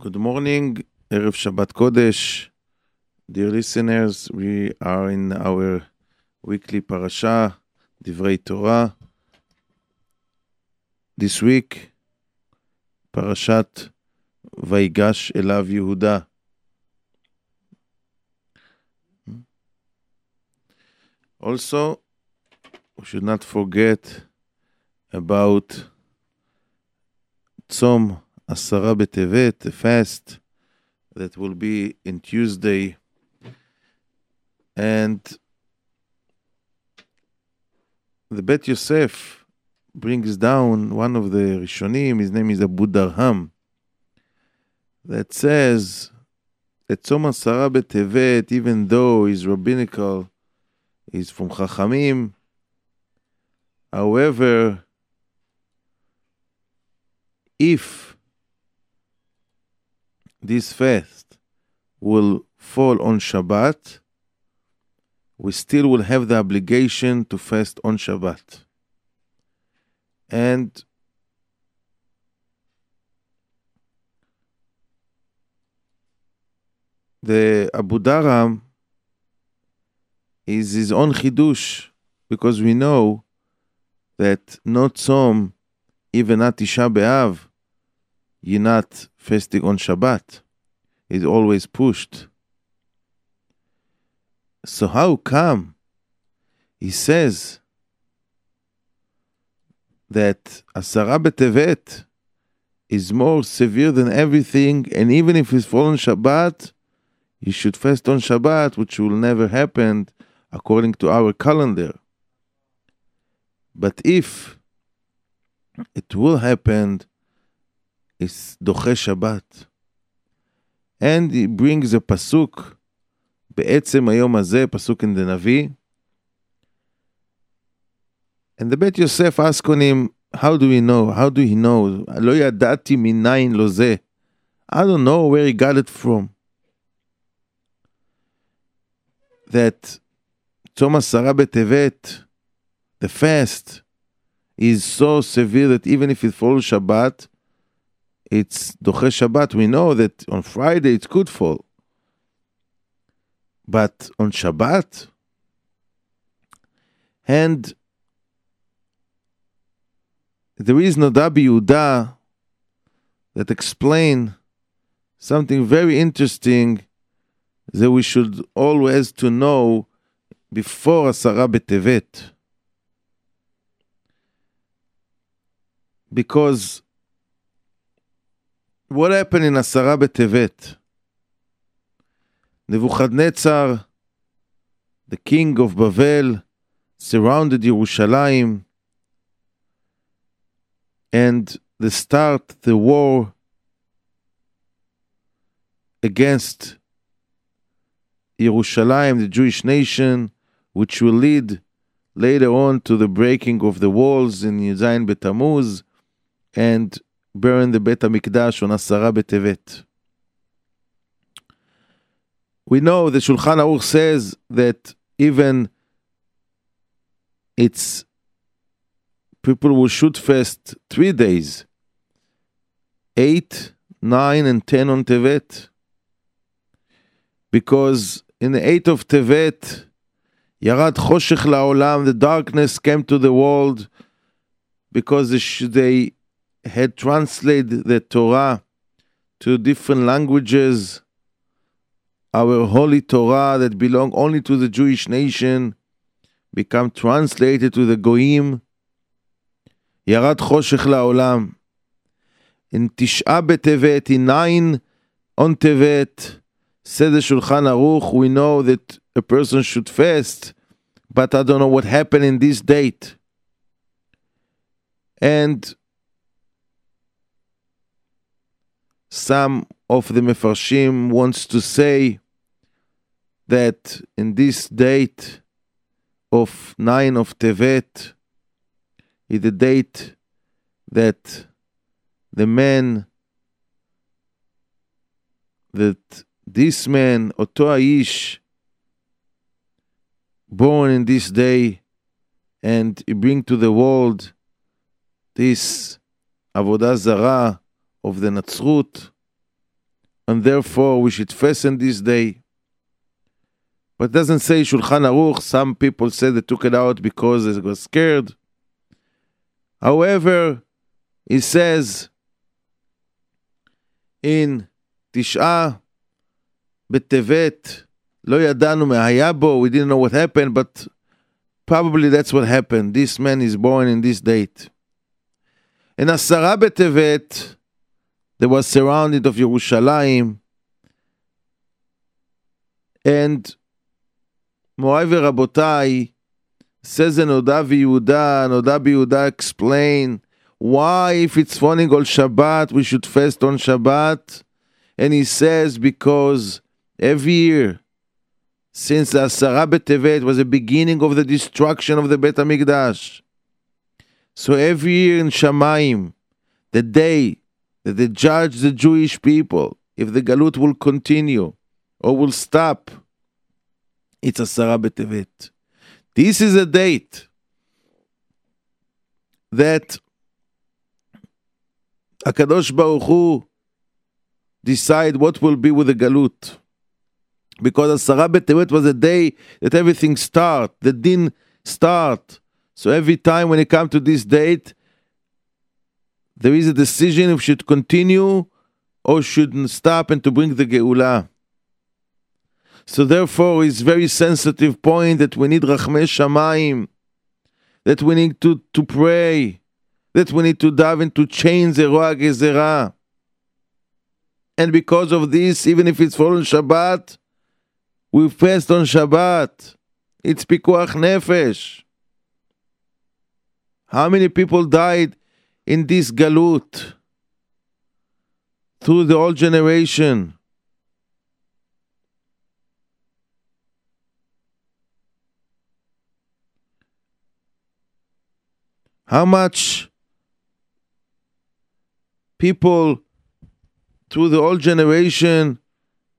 Good morning, Erev Shabbat Kodesh. Dear listeners, we are in our weekly parasha, Divrei Torah. This week, Parashat Vayigash Elav Yehuda. Also, we should not forget about Tzom Asara B'Tevet, the fast that will be in Tuesday. And the Bet Yosef brings down one of the Rishonim, his name is Abu Darham, that says that Tzom Asara B'Tevet, even though is rabbinical, is from Chachamim, however, if this fast will fall on Shabbat, we still will have the obligation to fast on Shabbat. And the Abu Daram is his own chidush because we know that not Tzom, even at Tisha B'Av, you're not fasting on Shabbat. is always pushed. So how come he says that Asara B'Tevet is more severe than everything, and even if it's fallen Shabbat, you should fast on Shabbat, which will never happen according to our calendar. But if it will happen, it's Doche Shabbat. And he brings a pasuk, בעצם היום הזה, pasuk in the Navi. And the Bet Yosef asked on him, how do we know? How do he know? לא ידעתי מניין לו זה. I don't know where he got it from. That צום עשרה בטבת, the fast, is so severe that even if it falls Shabbat, it's Doche Shabbat. We know that on Friday it could fall. But on Shabbat, and there is no Yehuda that explain something very interesting that we should always to know before Asara B'Tevet. Because what happened in Asara B'Tevet? Nebuchadnezzar, the king of Bavel, surrounded Yerushalayim and they start the war against Yerushalayim, the Jewish nation, which will lead later on to the breaking of the walls in Yuzayin Betamuz and burn the Bet HaMikdash on Asara B'Tevet. We know the Shulchan Aruch says that even it's people will shoot fast three days, eight, nine, and ten on Tevet, because in the eight of Tevet, Yarad Choshech La'olam, the darkness came to the world because they had translated the Torah to different languages, our holy Torah that belong only to the Jewish nation become translated to the Goyim. Yarad Choshech La'olam. In Tisha B'Tevet, in nine on Tevet, said the Shulchan Aruch, we know that a person should fast, but I don't know what happened in this date. And some of the Mefarshim wants to say that in this date of 9 of Tevet is the date that the man that this man, Oto Aish, born in this day, and he bring to the world this Avodah Zarah of the Natsrut, and therefore we should fasten this day. But doesn't say Shulchan Aruch. Some people said they took it out because they were scared. However, he says in Tisha Betevet, Lo yadanu mehayabo, we didn't know what happened, but probably that's what happened. This man is born in this date. In Asara Betevet, they were surrounded of Yerushalayim. And Morai v'Rabotai says in Oda Yehuda, and Oda Yehuda explain why if it's falling on Shabbat, we should fast on Shabbat. And he says because every year since the Asara Betevet was the beginning of the destruction of the Bet HaMikdash. So every year in Shamaim, the day that they judge the Jewish people, if the Galut will continue or will stop, it's Asara B'Tevet. This is a date that Akadosh Baruch Hu decide what will be with the Galut. Because Asara B'Tevet was a day that everything start, the din start. So every time when it come to this date, there is a decision if should continue or shouldn't stop and to bring the Geulah. So therefore, it's very sensitive point that we need Rachmei Shamayim, that we need to, to pray, that we need to dive into change the Roa Gezerah. And because of this, even if it's fallen Shabbat, we fast on Shabbat. It's Pikuach Nefesh. How many people died in this Galut through the old generation? How much people through the old generation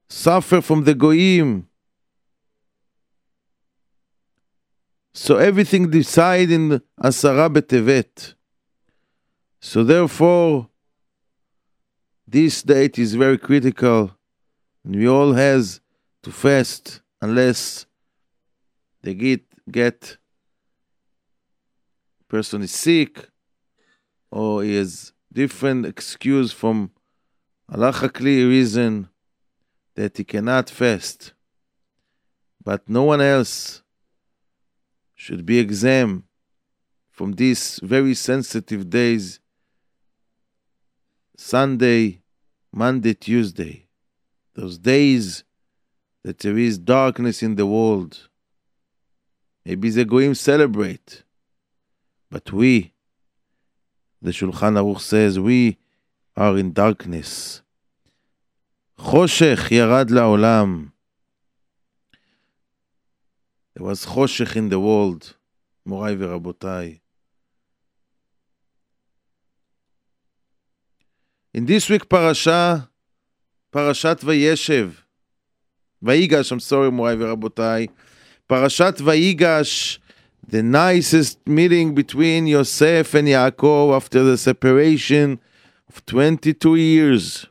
suffer from the goyim. So everything decided in Asara B'Tevet. So therefore, this date is very critical, and we all has to fast unless they get get person is sick or he has different excuse from halachically reason that he cannot fast, but no one else should be exempt from these very sensitive days Sunday, Monday, Tuesday, those days that there is darkness in the world. Maybe the Goim celebrate, but we, the Shulchan Aruch says, we are in darkness. Choshech yarad la'olam. There was choshech in the world, Morai v'rabotai. In this week parasha, פרשת וישב, ויגש, I'm sorry, מוריי ורבותיי, פרשת ויגש the nicest meeting between Yosef and Yaakov after the separation of 22 years.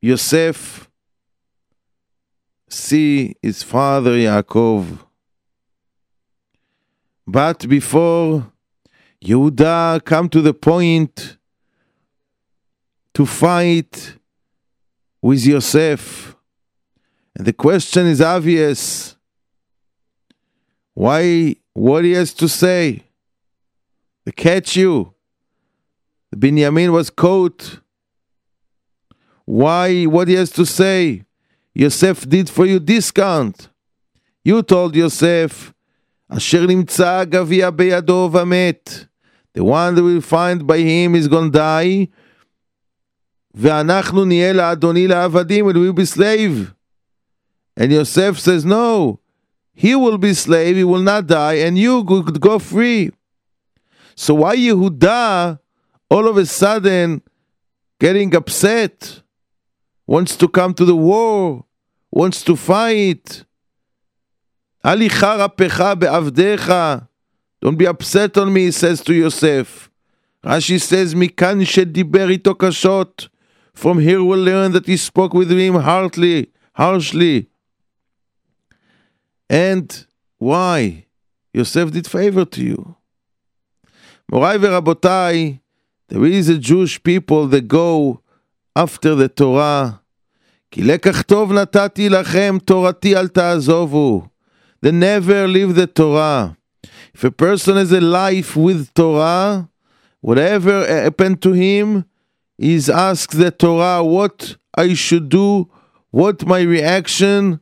Yosef see his father Yaakov. But before Yehuda come to the point to fight with Yosef, and the question is obvious. Why, what he has to say? They catch you. The Binyamin was caught. Why, what he has to say? Yosef did for you discount. You told Yosef, אשר נמצא גביע בידו ומת. The one that will find by him is going to die. ואנחנו נהיה לאדוני לעבדים and we will be slave. And Yosef says, No, he will be slave, he will not die, and you could go free. So why Yehuda all of a sudden getting upset, wants to come to the war, wants to fight? Don't be upset on me, he says to Yosef. Rashi says, Mikan shediber ito kashot. From here we'll learn that he spoke with him harshly, harshly. And why? Yosef did favor to you. Morai verabotai, there is a Jewish people that go after the Torah. כי לקח טוב נתתי לכם, תורתי אל תעזובו. They never leave the Torah. If a person has a life with Torah, whatever happened to him, he's asked the Torah what I should do, what my reaction,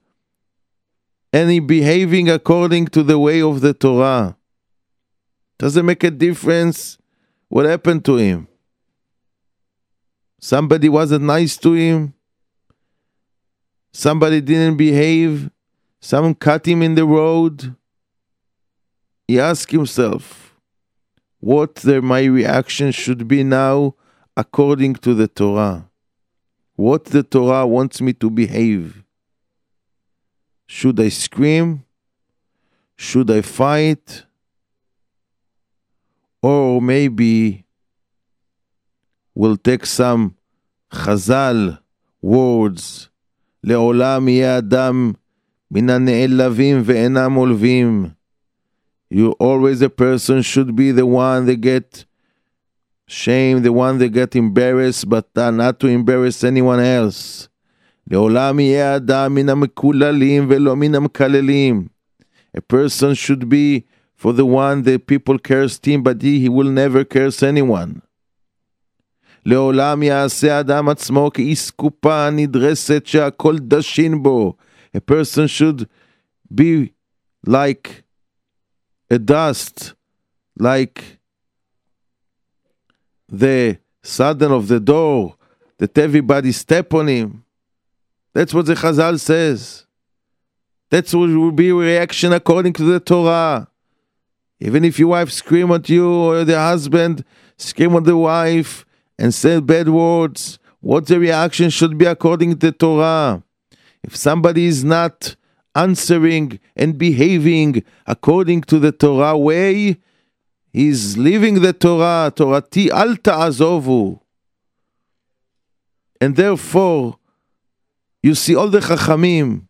and he behaving according to the way of the Torah. Does it make a difference what happened to him? Somebody wasn't nice to him. Somebody didn't behave. Someone cut him in the road He asked himself, what the, my reaction should be now according to the Torah. What the Torah wants me to behave. Should I scream? Should I fight? Or maybe we'll take some Chazal words. לעולם יהיה אדם מן הנעלבים ואינם עולבים. you always a person should be the one that get shame, the one that get embarrassed, but uh, not to embarrass anyone else. לעולם יהיה אדם מן המקוללים ולא מן המקללים. A person should be for the one that people curse him, but he, he will never curse anyone. לעולם יעשה אדם עצמו כאסקופה נדרסת שהכל דשין בו. A person should be like a dust, like the sudden of the door, that everybody step on him. That's what the Chazal says. That's what will be reaction according to the Torah. Even if your wife scream at you or the husband scream at the wife, and say bad words, what the reaction should be according to the Torah. If somebody is not answering and behaving according to the Torah way, he's leaving the Torah, Torati al ta'azovu. And therefore, you see all the Chachamim,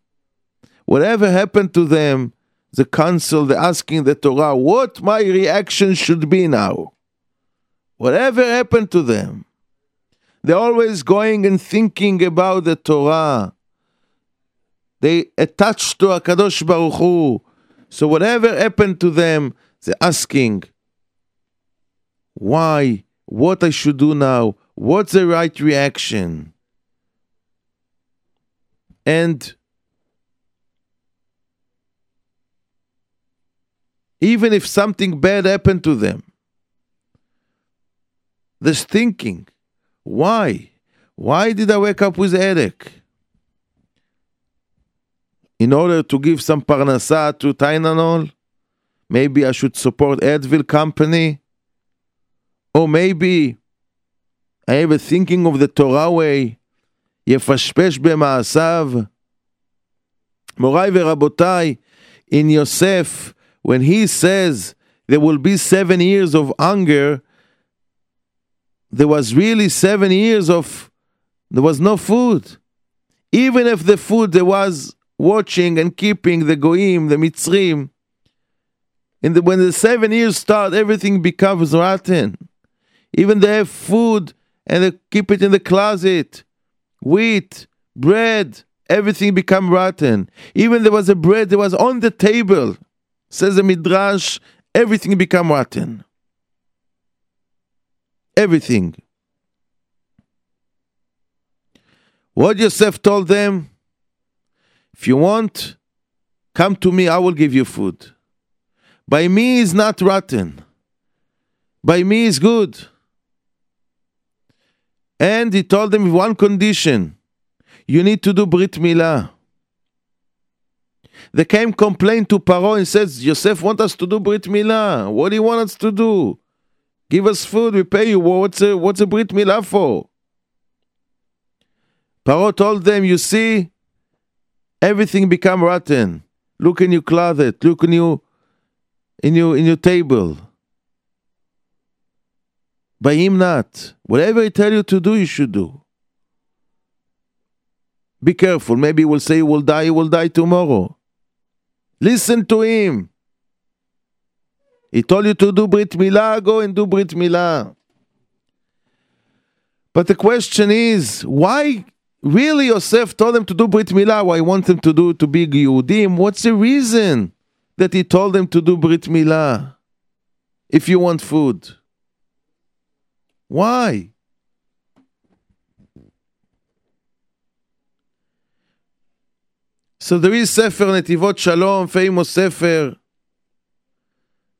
whatever happened to them, the council, they're asking the Torah, what my reaction should be now. Whatever happened to them, they're always going and thinking about the Torah. They attached to Akadosh Baruch Hu. So whatever happened to them, they're asking, why? What I should do now? What's the right reaction? And even if something bad happened to them, this thinking, why? Why did I wake up with headache? in order to give some parnasa to Tylenol? Maybe I should support Advil company? Or maybe I have a thinking of the Torah way, יפשפש במעשיו. Moray ורבותיי, in Yosef, when he says there will be seven years of hunger, there was really seven years of, there was no food. Even if the food there was watching and keeping the goyim, the mitzrim, And the, when the seven years start, everything becomes rotten. Even they have food and they keep it in the closet, wheat, bread, everything become rotten. Even there was a bread that was on the table, says the midrash, everything become rotten everything. What Yosef told them, if you want, come to me, I will give you food. By me is not rotten. By me is good. And he told them one condition you need to do Brit Milah. They came complain to Paro and says, Yosef want us to do Brit Milah. What do you want us to do? Give us food, we pay you. What's a, what's a Brit Milah for? Paro told them, you see, everything become rotten. Look in your closet, look in your, in your, in your table. by him not. Whatever he tell you to do, you should do. Be careful. Maybe he will say you will die, you will die tomorrow. Listen to him. He told you to do Brit Milah, go and do Brit Milah. But the question is, why really Yosef told them to do Brit Milah? Why he want them to do to be Yehudim? What's the reason that he told them to do Brit Milah? If you want food. Why? So there is Sefer Netivot Shalom, famous Sefer,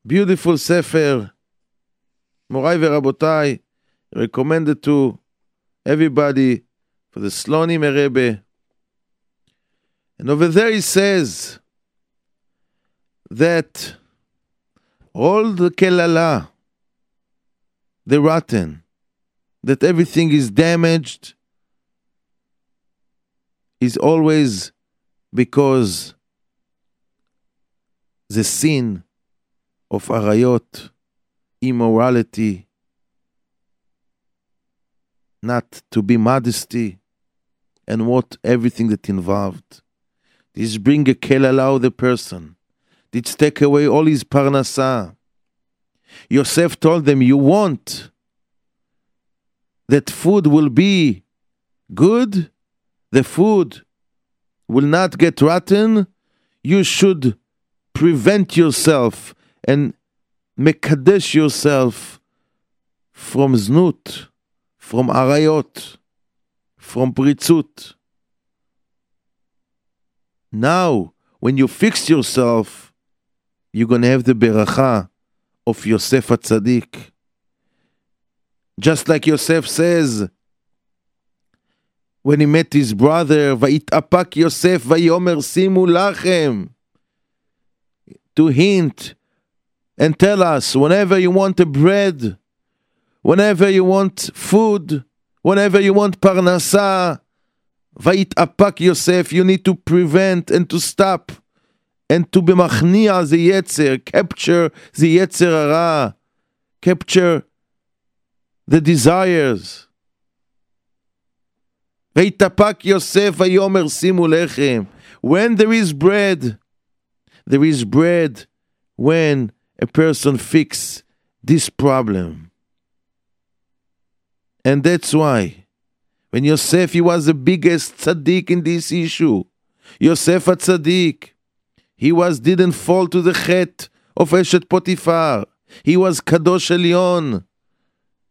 beautiful Sefer, Morai Verabotai, recommended to everybody for the Slonim Rebbe. And over there he says that all the Kelala, the rotten, that everything is damaged, is always because the sin of arayot, immorality, not to be modesty, and what everything that involved. This bring a kelala the person. This take away all his parnasa. Yosef told them, You want that food will be good, the food will not get rotten, you should prevent yourself and mekadesh yourself from znut, from arayot, from Pritzut. Now, when you fix yourself, you're going to have the beracha of Yosef Atzadik. Just like Yosef says, when he met his brother, Vaitapak Yosef Vayomer Simu Lachem, to hint and tell us whenever you want a bread, whenever you want food, whenever you want parnasa, ויתאפק יוסף, you need to prevent and to stop and to במכניע the יצר, capture the יצר הרע, capture the desires. ויתאפק יוסף ויאמר שימו לחם. When there is bread, there is bread when a person fix this problem. And that's why when Yosef he was the biggest tzaddik in this issue. Yosef a tzaddik. He was didn't fall to the chet of Eshet Potiphar. He was Kadosh Elyon.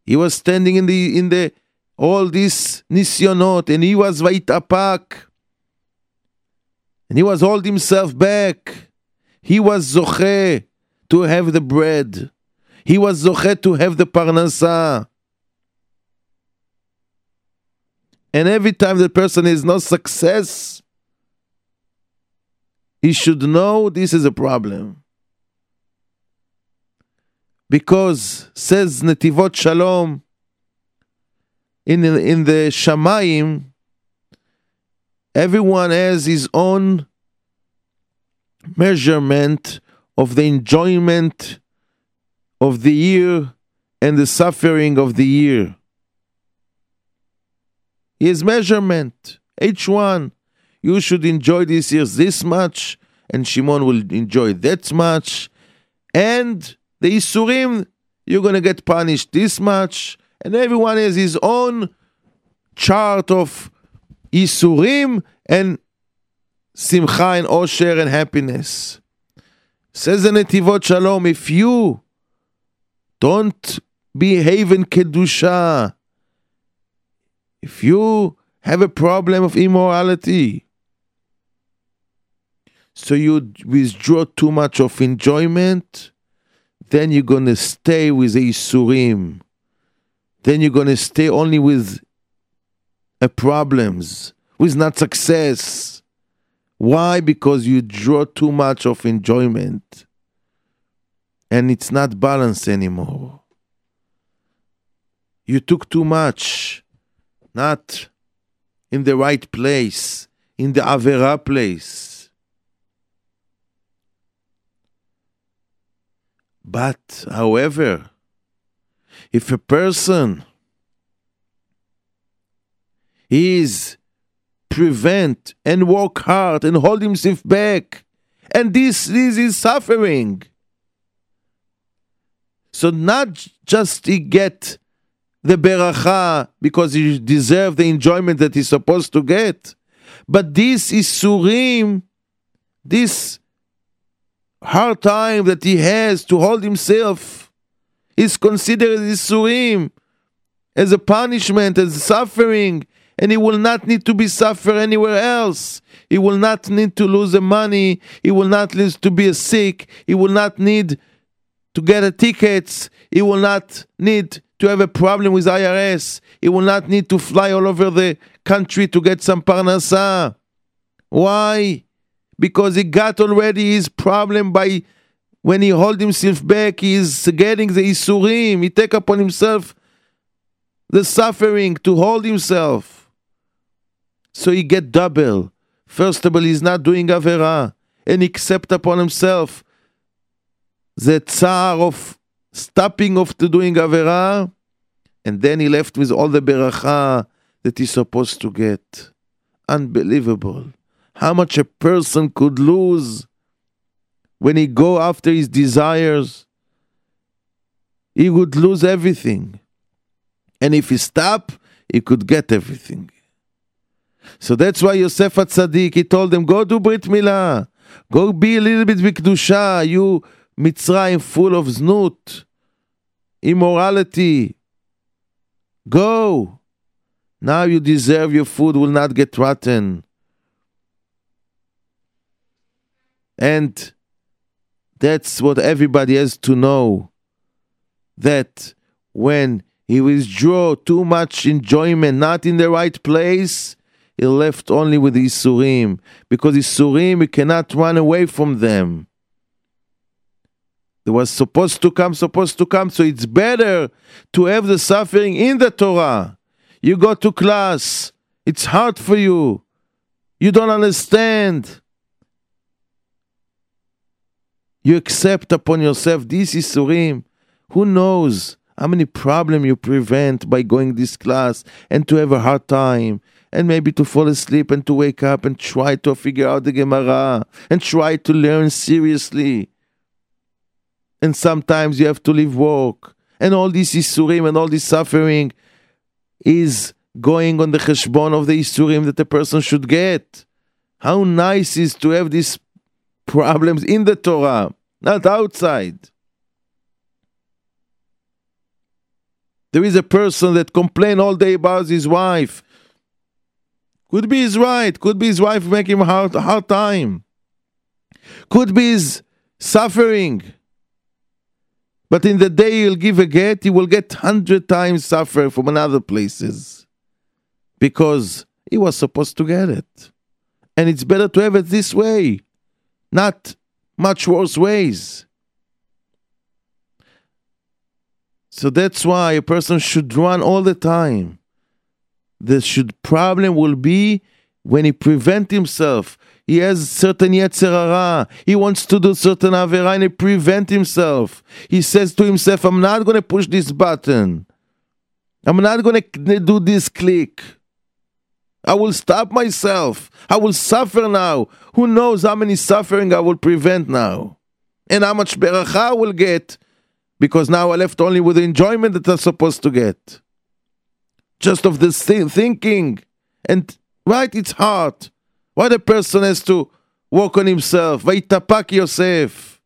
He was standing in the in the all this nisyonot, and he was vaitapak. And he was hold himself back. He was zoche to have the bread. He was zoche to have the parnasa. And every time the person is not success, he should know this is a problem. Because says Netivot Shalom in the, in the Shamayim, everyone has his own measurement of the enjoyment of the year and the suffering of the year. His measurement, each one, you should enjoy this year this much, and Shimon will enjoy that much, and the Isurim, you're going to get punished this much, and everyone has his own chart of Isurim and Simcha and Osher and happiness. Says the Netivot Shalom, if you don't behave in Kedusha, if you have a problem of immorality, so you withdraw too much of enjoyment, then you're to stay with the Isurim. Then you're to stay only with uh, problems, with not success. Why? Because you draw too much of enjoyment and it's not balanced anymore. You took too much, not in the right place, in the Avera place. But, however, If a person is prevent and work hard and hold himself back, and this, this is suffering. So not just he get the beracha because he deserve the enjoyment that he's supposed to get, but this is surim, this hard time that he has to hold himself is considered as surim, as a punishment, as suffering, and he will not need to be suffer anywhere else. He will not need to lose the money. He will not need to be sick. He will not need to get a tickets. He will not need to have a problem with IRS. He will not need to fly all over the country to get some parnasa. Why? Because he got already his problem by when he hold himself back, he is getting the isurim. He take upon himself the suffering to hold himself. So he get double. First of all, he's not doing avera, and accept upon himself the tsar of stopping of doing avera, and then he left with all the beracha that he's supposed to get. Unbelievable. How much a person could lose when he go after his desires. He would lose everything. And if he stop, he could get everything. So that's why Yosef Atzadik, he told them, go do Brit Milah. Go be a little bit Bikdusha. You Mitzrayim full of znut, immorality. Go. Now you deserve your food will not get rotten. And that's what everybody has to know. That when he withdraw too much enjoyment, not in the right place, he left only with Isurim. Because Isurim, he cannot run away from them. There was supposed to come, supposed to come. So it's better to have the suffering in the Torah. You go to class, it's hard for you. You don't understand. You accept upon yourself this is Isurim. Who knows how many problems you prevent by going this class and to have a hard time and maybe to fall asleep and to wake up and try to figure out the Gemara and try to learn seriously. And sometimes you have to leave work. And all this Isurim and all this suffering is going on the cheshbon of the Isurim that a person should get. How nice is to have these problems in the Torah, not outside. There is a person that complain all day about his wife. Could be his right. Could be his wife making him hard, hard time. Could be his suffering. But in the day he'll give a get, he will get hundred times suffer from another places. Because he was supposed to get it. And it's better to have it this way, not much worse ways. So that's why a person should run all the time. The should problem will be when he prevent himself. He has certain yetzerara. He wants to do certain avera and he prevent himself. He says to himself, I'm not going to push this button. I'm not going to do this click. I will stop myself. I will suffer now. Who knows how many suffering I will prevent now? And how much beracha I will get because now I left only with the enjoyment that I'm supposed to get. Just of this thinking. And right, it's hard. Why the person has to work on himself? Vaitapak Yosef.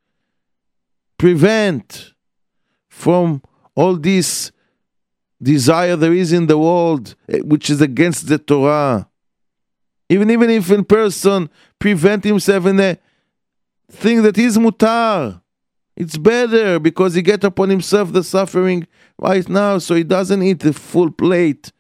Prevent from all this desire there is in the world, eh, which is against the Torah. Even even if in person prevent himself in a thing that is mutar, it's better because he get upon himself the suffering right now, so he doesn't eat the full plate,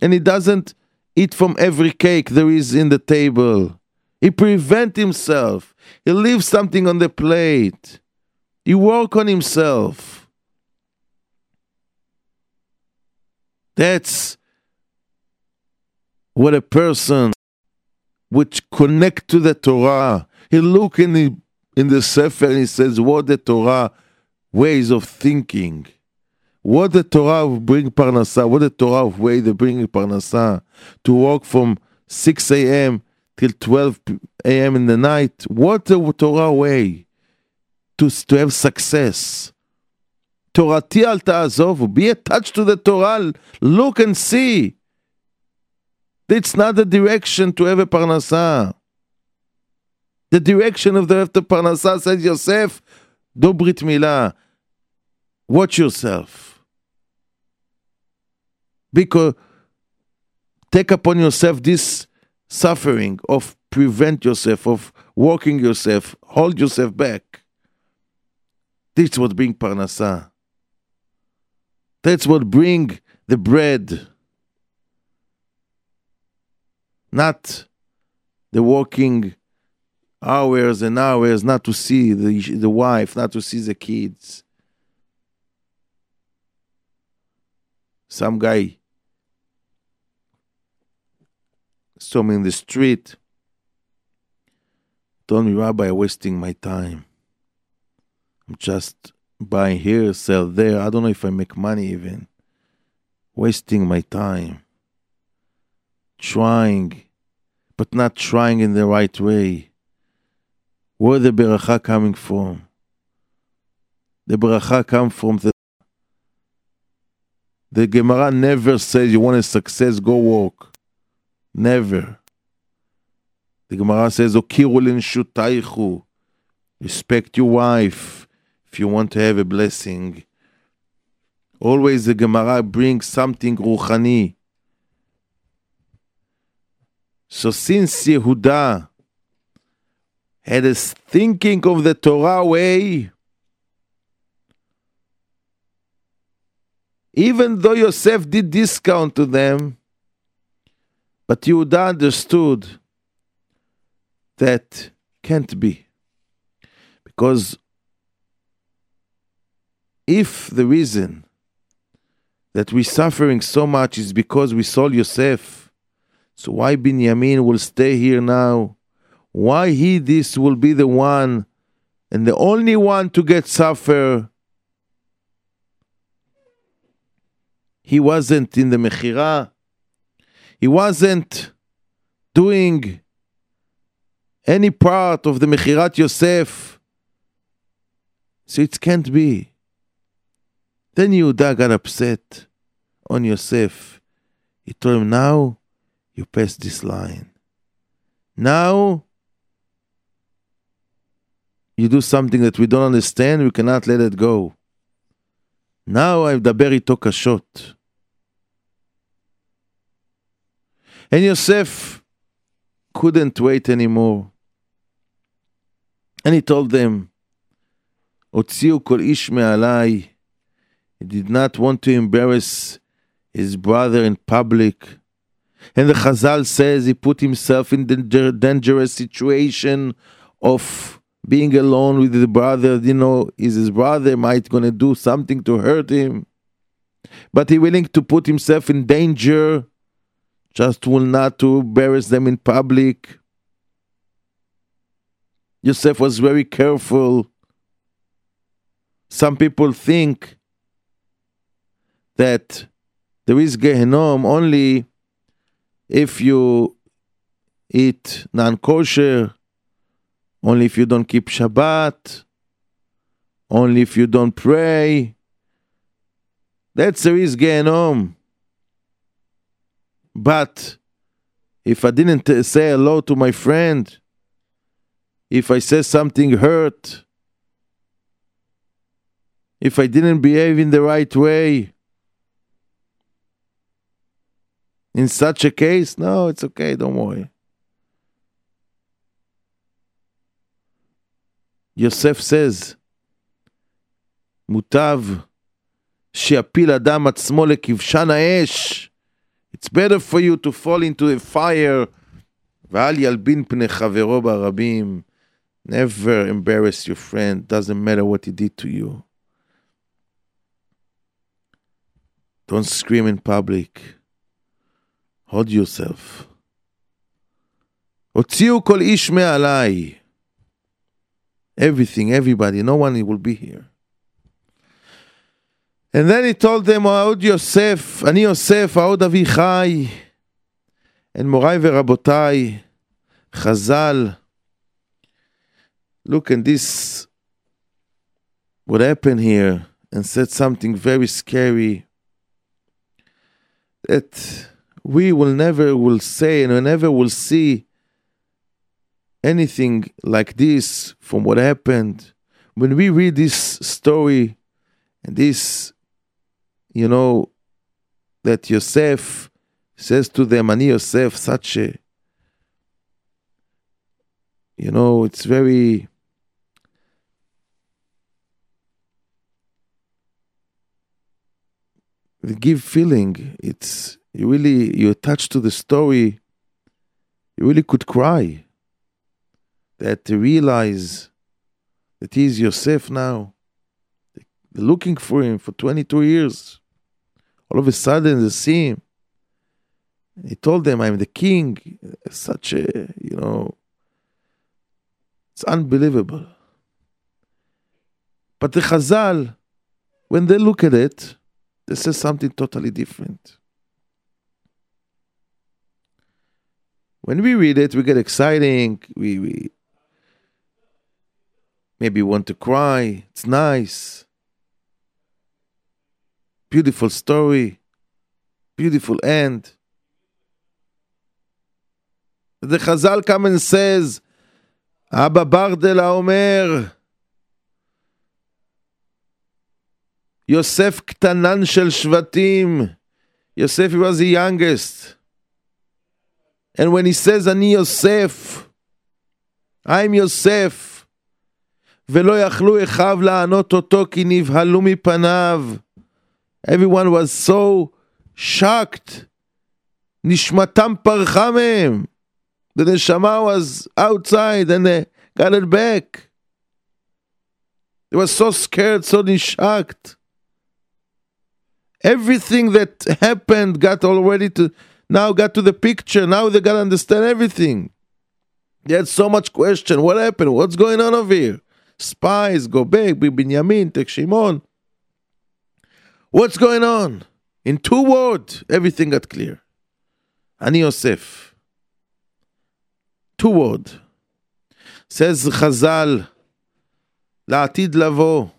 and he doesn't eat from every cake there is in the table. He prevent himself. He leaves something on the plate. He work on himself. That's what a person which connect to the Torah. He look in the in the Sefer and he says, what the Torah ways of thinking, what the Torah of bring parnasa, what the Torah of way they bring parnasa to walk from 6 a.m. till 12 a.m. in the night. What the Torah way to, to have success. Torati al ta'azovu. Be attached to the Torah. Look and see. It's not the direction to have a parnasa. The direction of the, after parnasa says Yosef, do brit milah. Watch yourself. Because take upon yourself this suffering of prevent yourself, of walking yourself, hold yourself back. This is what bring parnasa. That's what bring the bread. Not the walking hours and hours, not to see the, the wife, not to see the kids. Some guy saw me in the street, told me, Rabbi, wasting my time. I'm just buy here, sell there. I don't know if I make money even. Wasting my time. Trying, but not trying in the right way. Where the beracha coming from? The beracha come from the the Gemara never says you want a success, go walk. Never. The Gemara says, Okiru linshaichu. Respect your wife if you want to have a blessing. Always the Gemara brings something ruchani. So since Yehuda had a thinking of the Torah way, even though Yosef did discount to them, but Yehuda understood that can't be. Because if the reason that we're suffering so much is because we saw Yosef, so why Binyamin will stay here now? Why he this will be the one and the only one to get suffer? He wasn't in the Mechira He wasn't doing any part of the Mechirat Yosef. So it can't be. Then Yehuda got upset on Yosef. He told him, Now you pass this line. Now you do something that we don't understand, we cannot let it go. Now I מדבר איתו קשות. And Yosef couldn't wait anymore. And he told them, Otziu kol ish me'alai. He did not want to embarrass his brother in public. And the Chazal says he put himself in the dangerous situation of being alone with his brother. You know, is his brother might gonna do something to hurt him? But he willing to put himself in danger just will not to embarrass them in public. Yosef was very careful. Some people think that there is Gehenom only if you eat non kosher, only if you don't keep Shabbat, only if you don't pray. That's there is Gehenom. But if I didn't say hello to my friend, if I said something hurt, if I didn't behave in the right way, In such a case, no, it's okay, don't worry. Yosef says, מוטב שיפיל אדם עצמו לכבשן האש. It's better for you to fall into a fire ואל ילבין פני חברו ברבים. Never embarrass your friend, doesn't matter what he did to you. Don't scream in public. hold yourself. הוציאו כל איש מעליי. Everything, everybody, no one will be here. And then he told them, Ha'od Yosef, Ani Yosef, Ha'od Avichai. And Morai Verabotai, Chazal. Look, at this, what happened here, and said something very scary that we will never will say and we never will see anything like this from what happened. When we read this story and this you know, that Yosef says to them, Ani Yosef, such a, you know, it's very, give feeling. It's you really you're attached to the story. You really could cry. That to realize that he's Yosef now. They're looking for him for 22 years. All of a sudden, they see him. He told them, I'm the king. Such a, you know, it's unbelievable. But the Chazal, when they look at it, they say something totally different. When we read it, we get exciting. We, we maybe want to cry. It's nice beautiful story, beautiful end. The Chazal comes and says, Abba Bardela Omer, Yosef Ktanan Shel Shvatim. Yosef was the youngest. And when he says, Ani Yosef, I'm Yosef, ולא יכלו אחיו לענות אותו כי נבהלו מפניו. Everyone was so shocked. Nishmatam parcha mehem. The neshama was outside and they got it back. They were so scared, so shocked. Everything that happened got already to now got to the picture. Now they got to understand everything. They had so much question. What happened? What's going on over here? Spies go back. Binyamin, take Shimon. What's going on? In two words, everything got clear. Ani Yosef. Two words. Says Chazal, לעתיד לבוא.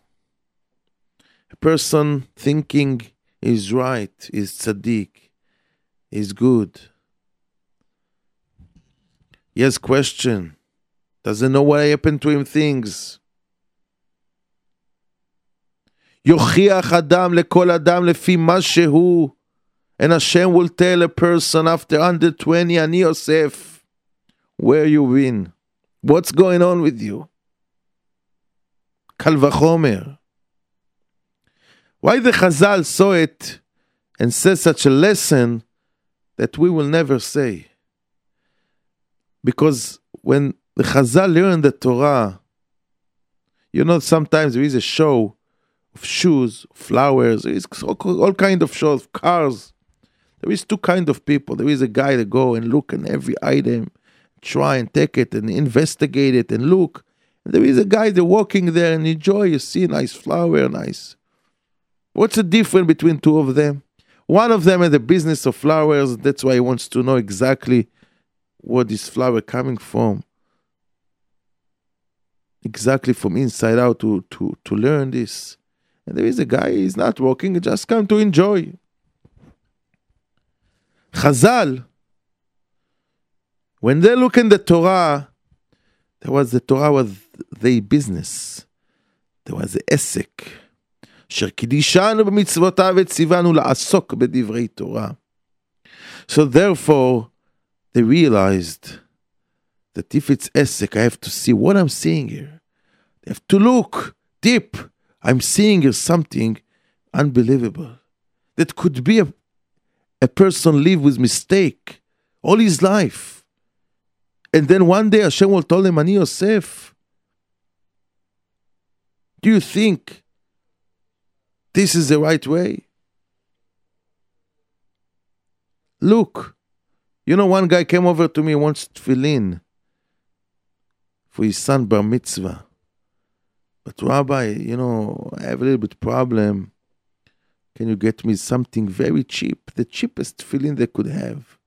A person thinking is right, is tzaddik, is good. He has question. Doesn't know what happened to him things. יוכיח אדם לכל אדם לפי מה שהוא. And Hashem will tell a person after under 20, אני Yosef, where you been? What's going on with you? קל וחומר. Why the Chazal saw it and said such a lesson that we will never say? Because when the Chazal learn the Torah, you know, sometimes there is a show of shoes, flowers, all, all kind of shows, cars. There is two kind of people. There is a guy that go and look at every item, try and take it and investigate it and look. And there is a guy that walking there and enjoy. You see nice flower, nice. What's the difference between two of them? One of them in the business of flowers. That's why he wants to know exactly what this flower coming from. Exactly from inside out to to to learn this. And there is a guy, he's not working, he just come to enjoy. Chazal, when they look in the Torah, there was the Torah was the business. There was the עסק. אשר קידישנו במצוותיו וציוונו לעסוק בדברי תורה. So therefore, they realized that if it's esek, I have to see what I'm seeing here. I have to look deep. I'm seeing something unbelievable. That could be a, a person live with mistake all his life. And then one day Hashem will tell him, Ani Yosef, do you think this is the right way? Look, you know, one guy came over to me fill in for his son bar mitzvah. But Rabbi, you know, I have a little bit problem. can you get me something very cheap, the cheapest tefillin they could have?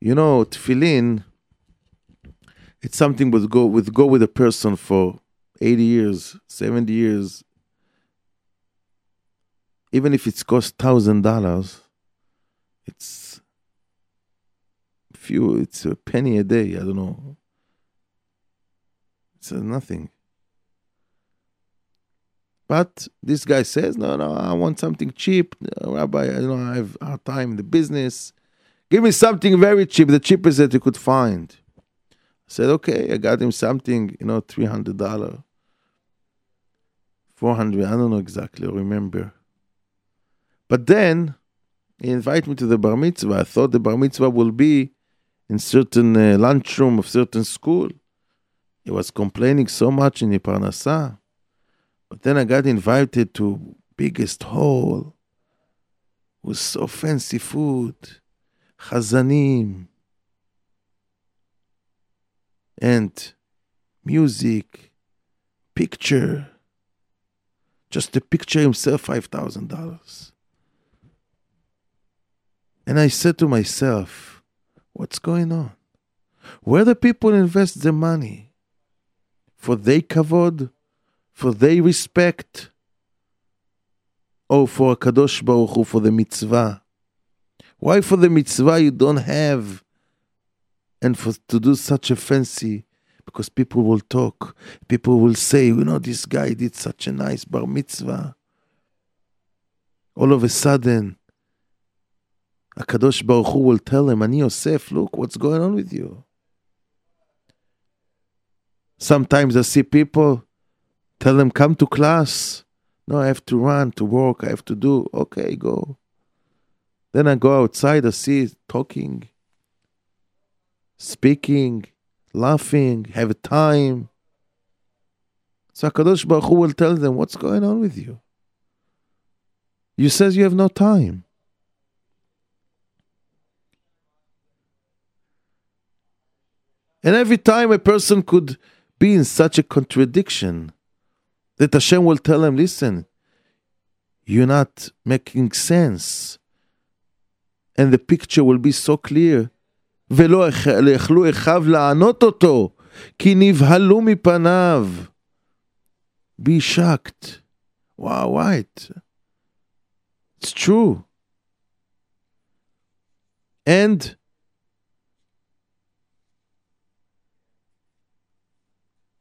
You know, tefillin, it's something would go with go with a person for 80 years, 70 years. Even if it's cost thousand dollars, it's few, it's a penny a day, I don't know. It's nothing. But this guy says, no, no, I want something cheap. Rabbi, I know I have hard time in the business. Give me something very cheap, the cheapest that you could find. I said, okay, I got him something, you know, $300, 400 I don't know exactly, remember. But then he invited me to the bar mitzvah. I thought the bar mitzvah will be in certain uh, lunchroom of certain school. He was complaining so much in the Parnasah. But then I got invited to biggest hall with so fancy food, chazanim, and music, picture. Just the picture himself, five thousand dollars. And I said to myself, what's going on? Where the people invest their money? For they kavod for they respect, or for Kadosh Baruch Hu, for the mitzvah. Why for the mitzvah you don't have, and for to do such a fancy? Because people will talk, people will say, you know, this guy did such a nice bar mitzvah. All of a sudden, a Kadosh Baruch Hu will tell him, Ani Yosef, look what's going on with you. Sometimes I see people Tell them, come to class. No, I have to run to work. I have to do. Okay, go. Then I go outside, I see talking, speaking, laughing, have time. So HaKadosh Baruch Hu will tell them, what's going on with you? You says you have no time. And every time a person could be in such a contradiction, that Hashem will tell him, listen, you're not making sense. And the picture will be so clear. ולא יכלו אחיו לענות אותו, כי נבהלו מפניו. Be shocked. Wow, right. It's true. And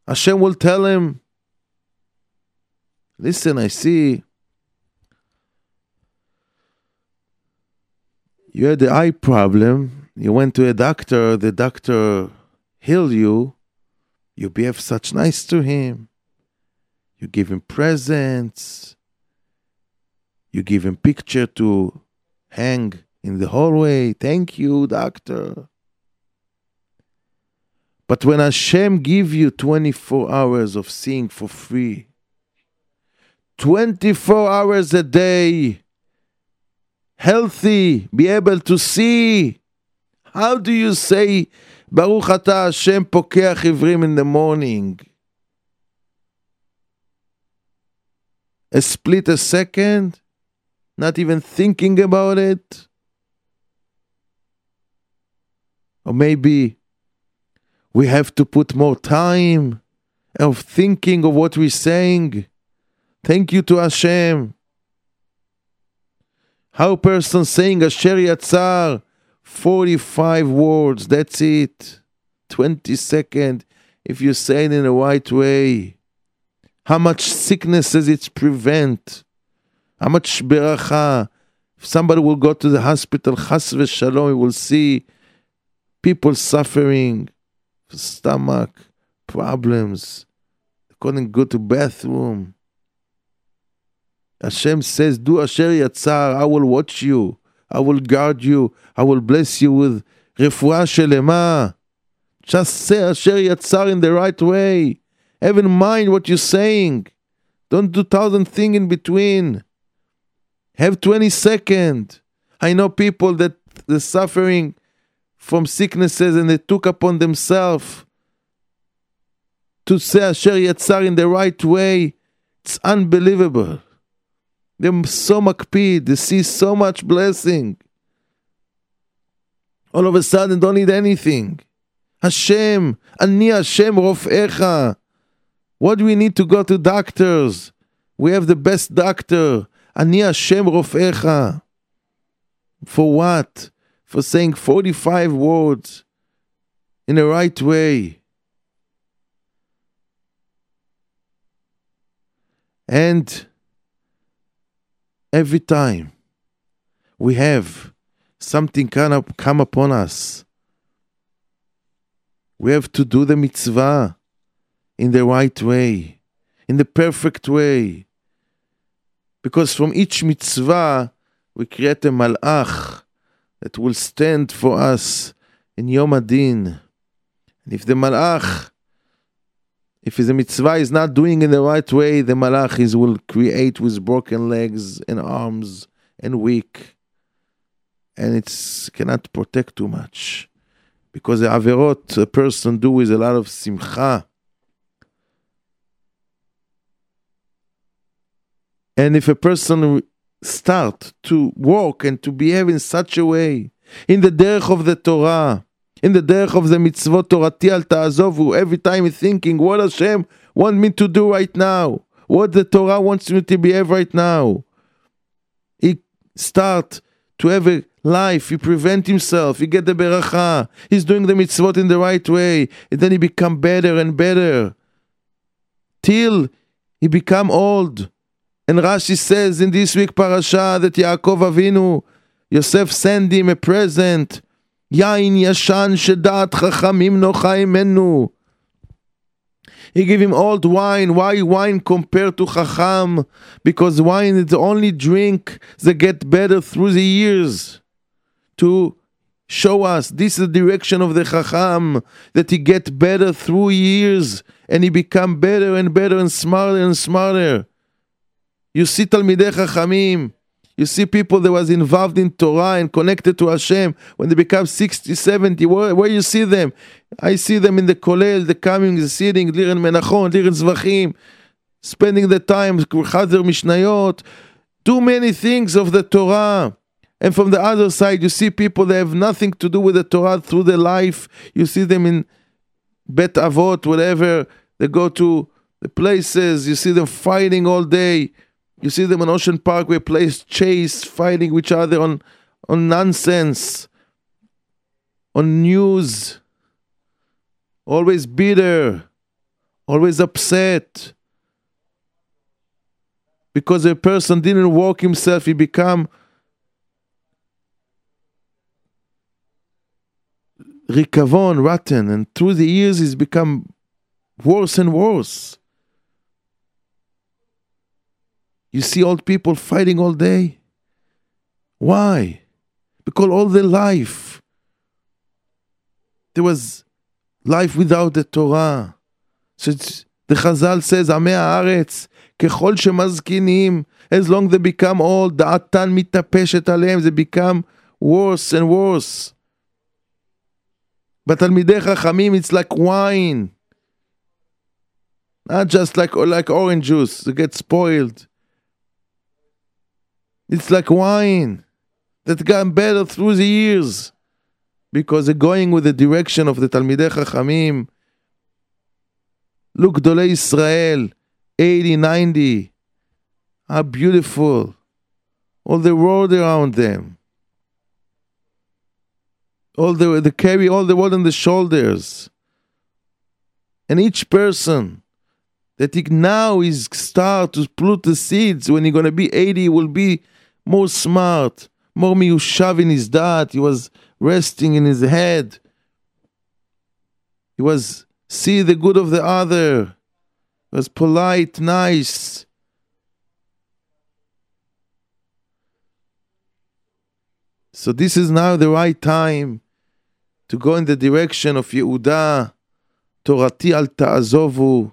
Hashem will tell him, Listen, I see you had the eye problem. You went to a doctor. The doctor healed you. You behave such nice to him. You give him presents. You give him picture to hang in the hallway. Thank you, doctor. But when Hashem give you 24 hours of seeing for free, 24 hours a day, healthy, be able to see. How do you say, Baruch Ata Hashem pokeach ivrim in the morning? A split a second? Not even thinking about it? Or maybe we have to put more time of thinking of what we're saying. Thank you to Hashem. How person saying Asher Yatzar, 45 words, that's it. 20 second, if you say it in the right way. How much sicknesses it prevent. How much beracha. If somebody will go to the hospital, chas v'shalom, you will see people suffering, stomach problems. Couldn't go to bathroom. Hashem says, Do Asher Yatzar, I will watch you, I will guard you, I will bless you with refuah shelema. Just say Asher Yatzar in the right way. Have in mind what you're saying. Don't do thousand things in between. Have 20 seconds. I know people that they're suffering from sicknesses and they took upon themselves to say Asher Yatzar in the right way It's unbelievable. They're so makpid, they see so much blessing. All of a sudden, don't need anything. Hashem, Ani Hashem Rofecha. What do we need to go to doctors? We have the best doctor. Ani Hashem Rofecha. For what? For saying 45 words in the right way. And every time we have something kind of come upon us, we have to do the mitzvah in the right way, in the perfect way. Because from each mitzvah, we create a malach that will stand for us in Yom Adin. And if the malach, if the mitzvah is not doing in the right way, the malach is will create with broken legs and arms and weak. And it cannot protect too much. Because the averot a person do with a lot of simcha. And if a person start to walk and to behave in such a way, in the derech of the Torah, in the derech of the mitzvot Torati al ta'azovu, every time he's thinking, what Hashem want me to do right now? What the Torah wants me to behave right now? He start to have a life, he prevent himself, he get the beracha, he's doing the mitzvot in the right way, and then he become better and better. Till he become old. And Rashi says in this week parasha that Yaakov Avinu, Yosef send him a present, Yain Yashan Shedat Chachamim Nocha Imenu. He gave him old wine. Why wine compared to Chacham? Because wine is the only drink that get better through the years. To show us this is the direction of the Chacham, that he get better through years and he become better and better and smarter and smarter. You see Talmidei Chachamim. You see people that was involved in Torah and connected to Hashem when they become 60, 70. Where, where you see them? I see them in the Kolel, the coming, the sitting, Liren Menachon, Liren Zvachim, spending the time, Chazer Mishnayot, too many things of the Torah. And from the other side, you see people that have nothing to do with the Torah through their life. You see them in Bet Avot, whatever. They go to the places. You see them fighting all day. You see them on Ocean Parkway, plays chase, fighting each other on, on nonsense, on news, always bitter, always upset. Because a person didn't walk himself, he become rikavon, rotten, and through the years he's become worse and worse. You see old people fighting all day. Why? Because all their life there was life without the Torah. So the Chazal says, עמי הארץ, ככל שמזקינים, as long they become old, דעתן מתאפשת עליהם, they become worse and worse. But תלמידי חכמים, it's like wine. Not just like, like orange juice, they get spoiled. It's like wine that got better through the years because they're going with the direction of the Talmidei Chachamim. Look, Dole Israel, 80, 90. How beautiful. All the world around them. All the they carry all the world on the shoulders. And each person that he now is start to put the seeds when he's gonna be 80 will be more smart, more miushav in his dad. He was resting in his head. He was see the good of the other. He was polite, nice. So this is now the right time to go in the direction of Yehuda, Torati al ta'azovu,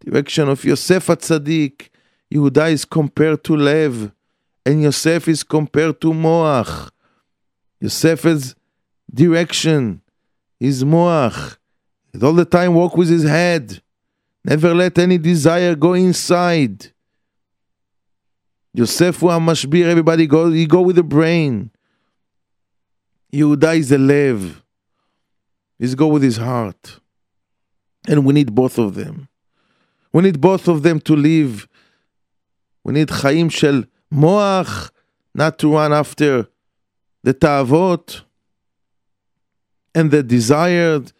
direction of Yosef Atzadik. Yehuda is compared to Lev and Yosef is compared to Moach. Yosef's direction is Moach. He all the time walk with his head. Never let any desire go inside. Yosef Hamashbir, everybody go, you go with the brain. Yehuda is a lev. He's go with his heart. And we need both of them. We need both of them to live. We need Chaim Shel moach, not to run after the ta'avot and the desired,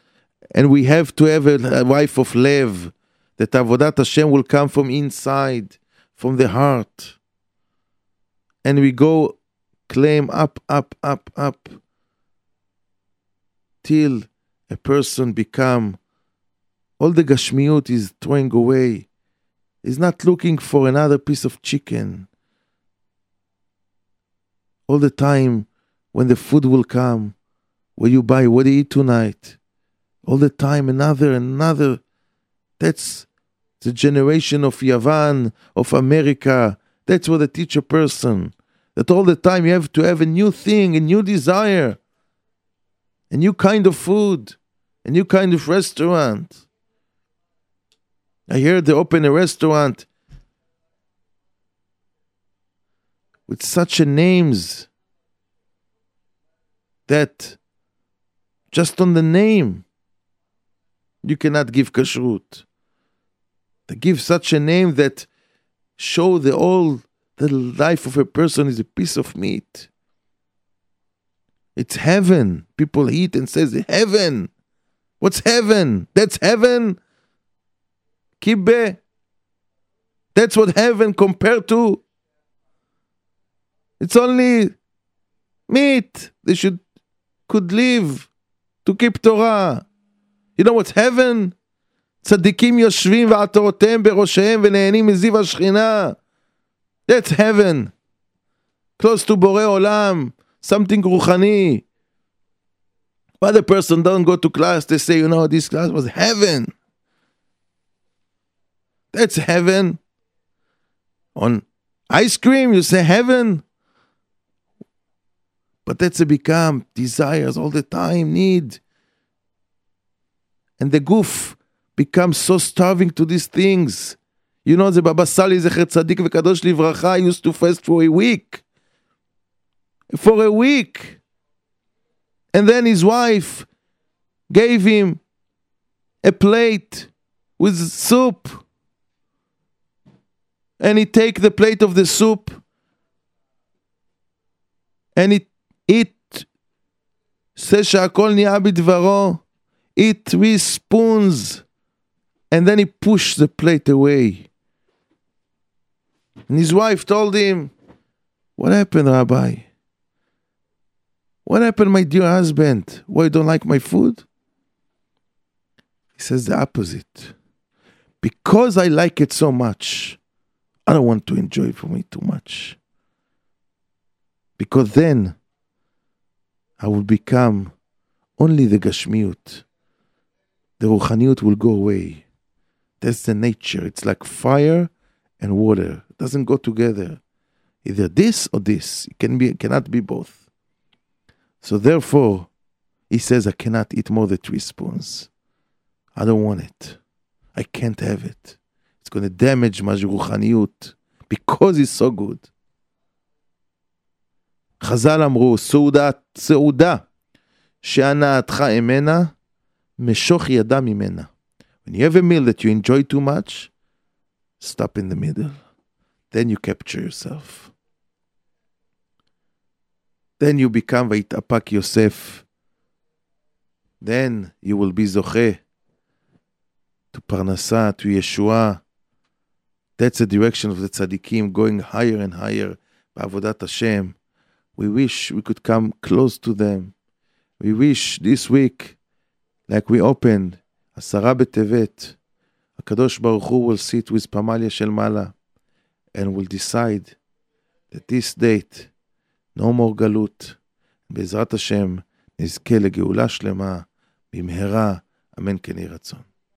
and we have to have a, wife of lev, that avodat Hashem will come from inside, from the heart, and we go claim up, up, up, up, till a person become all the gashmiut is throwing away. He's not looking for another piece of chicken. All the time, when the food will come, what you buy, what do you eat tonight? All the time, another, another. That's the generation of Yavan, of America. That's what they teach a person. That all the time you have to have a new thing, a new desire, a new kind of food, a new kind of restaurant. I heard they open a restaurant with such names that just on the name, you cannot give kashrut. They give such a name that show the all the life of a person is a piece of meat. It's heaven. People eat and says heaven. What's heaven? That's heaven. Kibbe. That's what heaven compared to. It's only meat. They should could live to keep Torah. You know what's heaven? צדיקים יושבים ועטורותיהם בראשיהם ונהנים מזיו השכינה. That's heaven. Close to בורא עולם. Something רוחני. But the person don't go to class, they say, you know, this class was heaven. That's heaven. On ice cream, you say heaven. But that's a become desires all the time, need. And the guf becomes so starving to these things. You know, the Baba Sali Zecher Tzadik Vekadosh Livracha used to fast for a week. For a week. And then his wife gave him a plate with soup. And he take the plate of the soup and he eat, say שהכל נהיה בדברו, eat three spoons, and then he pushed the plate away. And his wife told him, What happened, Rabbi? What happened, my dear husband? Why you don't like my food? He says the opposite. Because I like it so much, I don't want to enjoy it for me too much. Because then I will become only the Gashmiut. The Ruchaniut will go away. That's the nature. It's like fire and water. It doesn't go together. Either this or this. It can be, it cannot be both. So therefore, he says, I cannot eat more than three spoons. I don't want it. I can't have it. It's going to damage my Ruchaniut because it's so good. חז"ל אמרו, סעודה, סעודה שהנאתך אמנה, משוך ידה ממנה. When you have a meal that you enjoy too much, stop in the middle. Then you capture yourself. Then you become ויתאפק יוסף. Then you will be זוכה to פרנסה, to ישועה. That's the direction of the tzaddikim, going higher and higher בעבודת השם. We wish we could come close to them. We wish this week, like we opened, עשרה בטבת, הקדוש ברוך הוא will sit with פמליה של מעלה, and will decide that this date, no more גלות, בעזרת השם, נזכה לגאולה שלמה, במהרה, אמן כן יהי רצון.